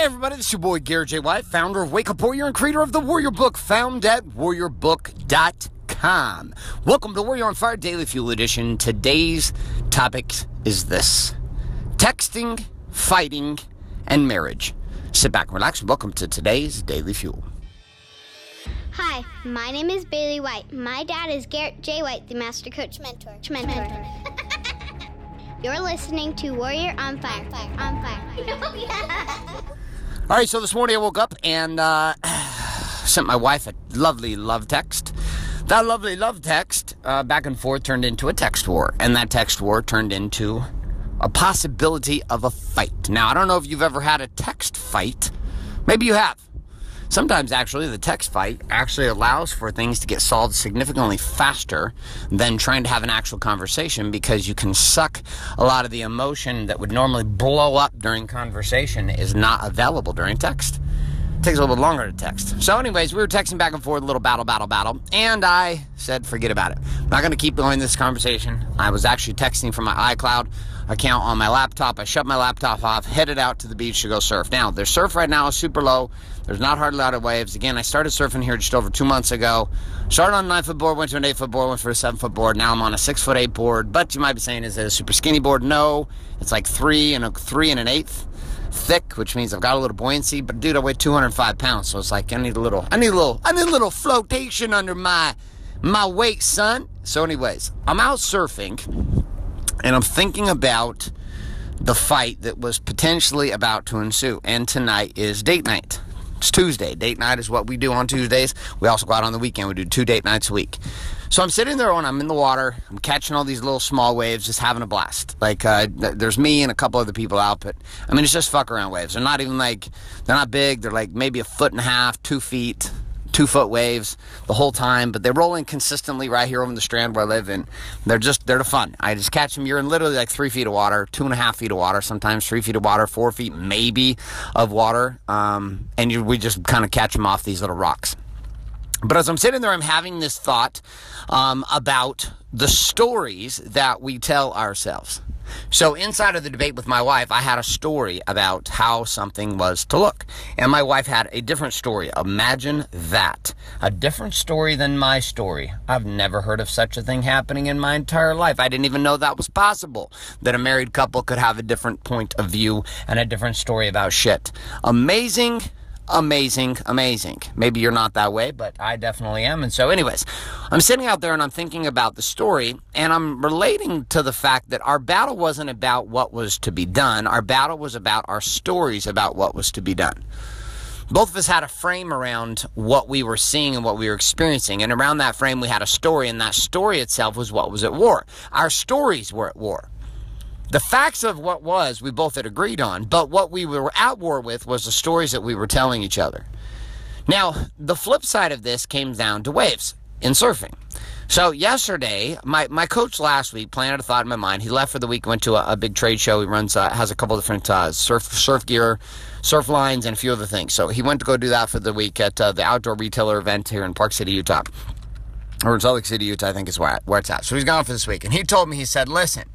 Hey everybody, this is your boy Garrett J. White, founder of Wake Up Warrior and creator of the Warrior Book, found at warriorbook.com. Welcome to Warrior on Fire Daily Fuel Edition. Today's topic is this texting, fighting, and marriage. Sit back and relax. Welcome to today's Daily Fuel. Hi, my name is Bailey White. My dad is Garrett J. White, the Master Coach Mentor. Mentor. You're listening to Warrior on Fire. On Fire. Oh, All right, so this morning I woke up and uh, sent my wife a lovely love text. That lovely love text, uh, back and forth, turned into a text war. And that text war turned into a possibility of a fight. Now, I don't know if you've ever had a text fight. Maybe you have. Sometimes, actually, the text fight actually allows for things to get solved significantly faster than trying to have an actual conversation because you can suck a lot of the emotion that would normally blow up during conversation is not available during text. Takes a little bit longer to text. So, anyways, we were texting back and forth, a little battle, battle, battle, and I said, forget about it. I'm not going to keep going this conversation. I was actually texting from my iCloud account on my laptop. I shut my laptop off, headed out to the beach to go surf. Now, their surf right now is super low. There's not hardly a lot of waves. Again, I started surfing here just over two months ago. Started on a nine foot board, went to an eight foot board, went for a seven foot board. Now I'm on a six foot eight board. But you might be saying, is it a super skinny board? No, it's like three and a three and an eighth thick, which means I've got a little buoyancy. But dude, I weigh 205 pounds, so it's like I need a little, I need a little, I need a little flotation under my my weight, son. So, anyways, I'm out surfing, and I'm thinking about the fight that was potentially about to ensue. And tonight is date night. It's Tuesday. Date night is what we do on Tuesdays. We also go out on the weekend. We do two date nights a week. So I'm sitting there when I'm in the water. I'm catching all these little small waves, just having a blast. Like uh, there's me and a couple other people out, but I mean it's just fuck around waves. They're not even like they're not big. They're like maybe a foot and a half, two feet, two foot waves the whole time. But they're rolling consistently right here over the strand where I live, and they're just they're the fun. I just catch them. You're in literally like three feet of water, two and a half feet of water, sometimes three feet of water, four feet maybe of water, um, and you, we just kind of catch them off these little rocks. But as I'm sitting there, I'm having this thought um, about the stories that we tell ourselves. So, inside of the debate with my wife, I had a story about how something was to look. And my wife had a different story. Imagine that. A different story than my story. I've never heard of such a thing happening in my entire life. I didn't even know that was possible. That a married couple could have a different point of view and a different story about shit. Amazing amazing, amazing. Maybe you're not that way, but I definitely am. And so, anyways, I'm sitting out there and I'm thinking about the story and I'm relating to the fact that our battle wasn't about what was to be done, our battle was about our stories about what was to be done. Both of us had a frame around what we were seeing and what we were experiencing. And around that frame, we had a story, and that story itself was what was at war. Our stories were at war. The facts of what was, we both had agreed on, but what we were at war with was the stories that we were telling each other. Now, the flip side of this came down to waves in surfing. So yesterday, my, my coach last week planted a thought in my mind. He left for the week, went to a, a big trade show. He runs, uh, has a couple different uh, surf surf gear, surf lines, and a few other things. So he went to go do that for the week at uh, the outdoor retailer event here in Park City, Utah, or in Salt Lake City, Utah. I think is where where it's at. So he's gone for this week, and he told me he said, "Listen."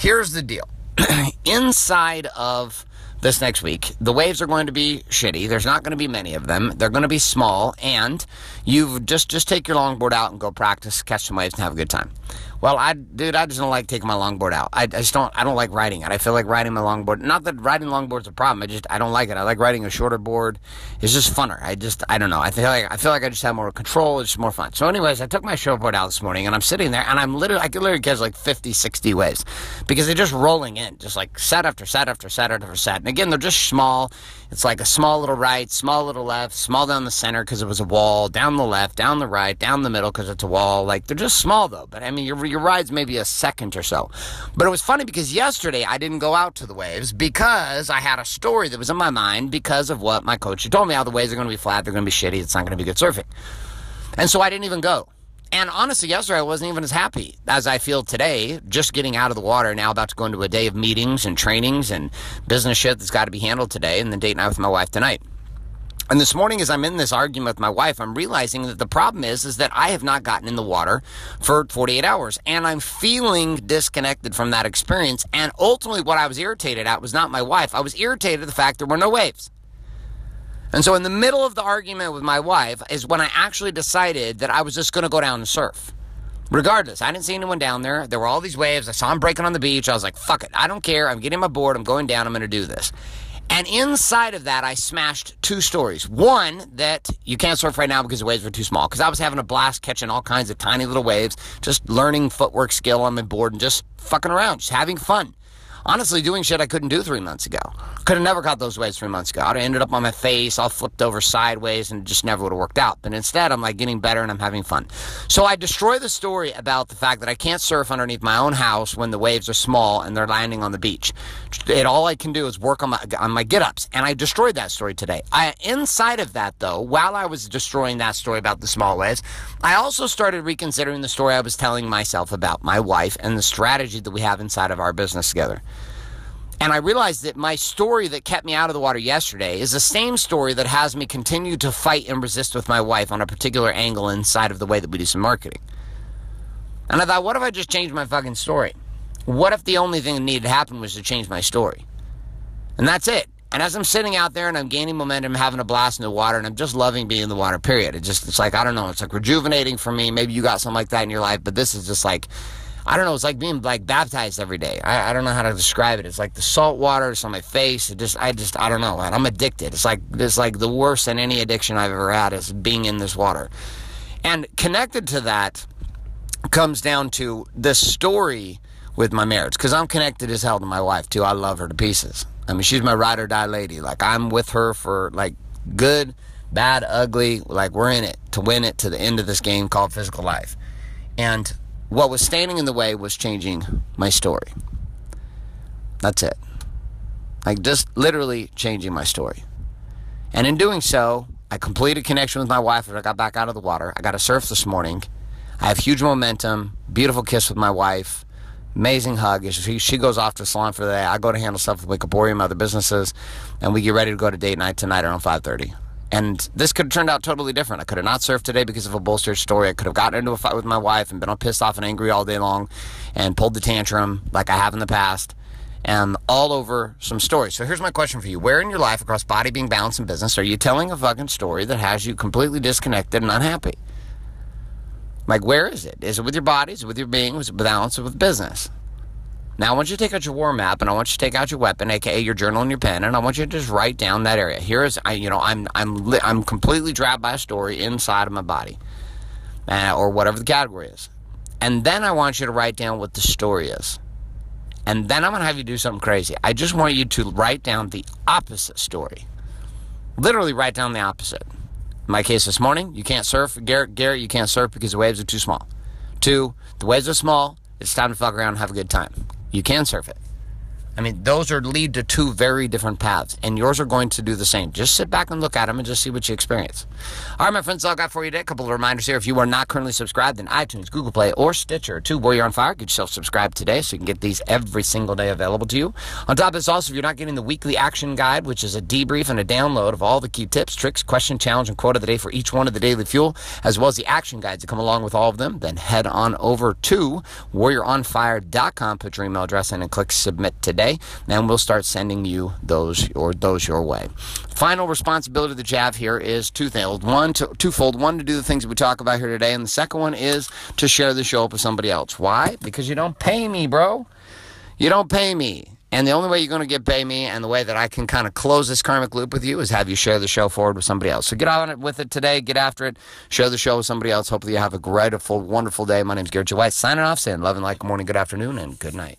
Here's the deal. Inside of this next week, the waves are going to be shitty. There's not going to be many of them. They're going to be small, and you just just take your longboard out and go practice, catch some waves, and have a good time. Well, I, dude, I just don't like taking my longboard out. I, I just don't. I don't like riding it. I feel like riding my longboard. Not that riding longboard's a problem. I just I don't like it. I like riding a shorter board. It's just funner. I just I don't know. I feel like I feel like I just have more control. It's more fun. So, anyways, I took my shortboard out this morning, and I'm sitting there, and I'm literally I could literally catch like 50, 60 waves because they're just rolling in, just like set after set after set after set. And again, they're just small. It's like a small little right, small little left, small down the center because it was a wall, down the left, down the right, down the middle because it's a wall. Like they're just small though. But I mean, your your ride's maybe a second or so. But it was funny because yesterday I didn't go out to the waves because I had a story that was in my mind because of what my coach had told me. How the waves are going to be flat, they're going to be shitty, it's not going to be good surfing. And so I didn't even go. And honestly, yesterday I wasn't even as happy as I feel today, just getting out of the water, now about to go into a day of meetings and trainings and business shit that's got to be handled today, and then date night with my wife tonight. And this morning, as I'm in this argument with my wife, I'm realizing that the problem is, is that I have not gotten in the water for 48 hours, and I'm feeling disconnected from that experience. And ultimately, what I was irritated at was not my wife. I was irritated at the fact there were no waves. And so, in the middle of the argument with my wife, is when I actually decided that I was just going to go down and surf. Regardless, I didn't see anyone down there. There were all these waves. I saw them breaking on the beach. I was like, fuck it. I don't care. I'm getting my board. I'm going down. I'm going to do this. And inside of that, I smashed two stories. One, that you can't surf right now because the waves were too small. Because I was having a blast catching all kinds of tiny little waves, just learning footwork skill on my board and just fucking around, just having fun honestly doing shit I couldn't do three months ago. Could have never caught those waves three months ago. I'd have ended up on my face, all flipped over sideways, and just never would have worked out. But instead, I'm like getting better and I'm having fun. So I destroy the story about the fact that I can't surf underneath my own house when the waves are small and they're landing on the beach. It all I can do is work on my on my get ups, and I destroyed that story today. I inside of that though, while I was destroying that story about the small waves, I also started reconsidering the story I was telling myself about my wife and the strategy that we have inside of our business together. And I realized that my story that kept me out of the water yesterday is the same story that has me continue to fight and resist with my wife on a particular angle inside of the way that we do some marketing. And I thought, what if I just changed my fucking story? What if the only thing that needed to happen was to change my story? And that's it. And as I'm sitting out there and I'm gaining momentum, having a blast in the water, and I'm just loving being in the water, period. It just, it's like, I don't know, it's like rejuvenating for me. Maybe you got something like that in your life, but this is just like, I don't know. It's like being like baptized every day. I, I don't know how to describe it. It's like the salt water. It's on my face. It just, I just, I don't know. I'm addicted. It's like, it's like the worst than any addiction I've ever had is being in this water. And connected to that comes down to the story with my marriage because I'm connected as hell to my wife too. I love her to pieces. I mean, she's my ride or die lady. Like I'm with her for like good, bad, ugly. Like we're in it to win it to the end of this game called physical life. And what was standing in the way was changing my story. That's it. Like just literally changing my story. And in doing so, I completed connection with my wife as I got back out of the water. I got to surf this morning. I have huge momentum, beautiful kiss with my wife, amazing hug. She, she goes off to the salon for the day. I go to handle stuff with Wake Up Warrior, other businesses, and we get ready to go to date night tonight around 5.30. And this could have turned out totally different. I could have not surfed today because of a bullshit story. I could have gotten into a fight with my wife and been all pissed off and angry all day long and pulled the tantrum like I have in the past and all over some stories. So here's my question for you. Where in your life across body, being, balance, and business are you telling a fucking story that has you completely disconnected and unhappy? Like, where is it? Is it with your body? Is it with your being? Is it with balance? Is it with business? Now, I want you to take out your war map, and I want you to take out your weapon, aka your journal and your pen, and I want you to just write down that area. Here is, I, you know, I'm I'm li- I'm completely trapped by a story inside of my body, uh, or whatever the category is, and then I want you to write down what the story is, and then I'm gonna have you do something crazy. I just want you to write down the opposite story. Literally, write down the opposite. In my case this morning, you can't surf, Garrett. Garrett, you can't surf because the waves are too small. Two, the waves are small. It's time to fuck around and have a good time you can surf it. I mean, those are lead to two very different paths, and yours are going to do the same. Just sit back and look at them and just see what you experience. All right, my friends, all I got for you today. A couple of reminders here. If you are not currently subscribed, then iTunes, Google Play, or Stitcher to Warrior on Fire, get yourself subscribed today so you can get these every single day available to you. On top of this, also, if you're not getting the weekly action guide, which is a debrief and a download of all the key tips, tricks, question, challenge, and quote of the day for each one of the daily fuel, as well as the action guides that come along with all of them, then head on over to warrioronfire.com, put your email address in, and click submit today. And we'll start sending you those or those your way. Final responsibility that you have here is twofold. One, to, twofold. One to do the things that we talk about here today, and the second one is to share the show up with somebody else. Why? Because you don't pay me, bro. You don't pay me. And the only way you're going to get pay me and the way that I can kind of close this karmic loop with you is have you share the show forward with somebody else. So get on it with it today. Get after it. Share the show with somebody else. Hopefully you have a great, wonderful day. My name is Garrett J. White. Signing off, saying love and like, morning, good afternoon, and good night.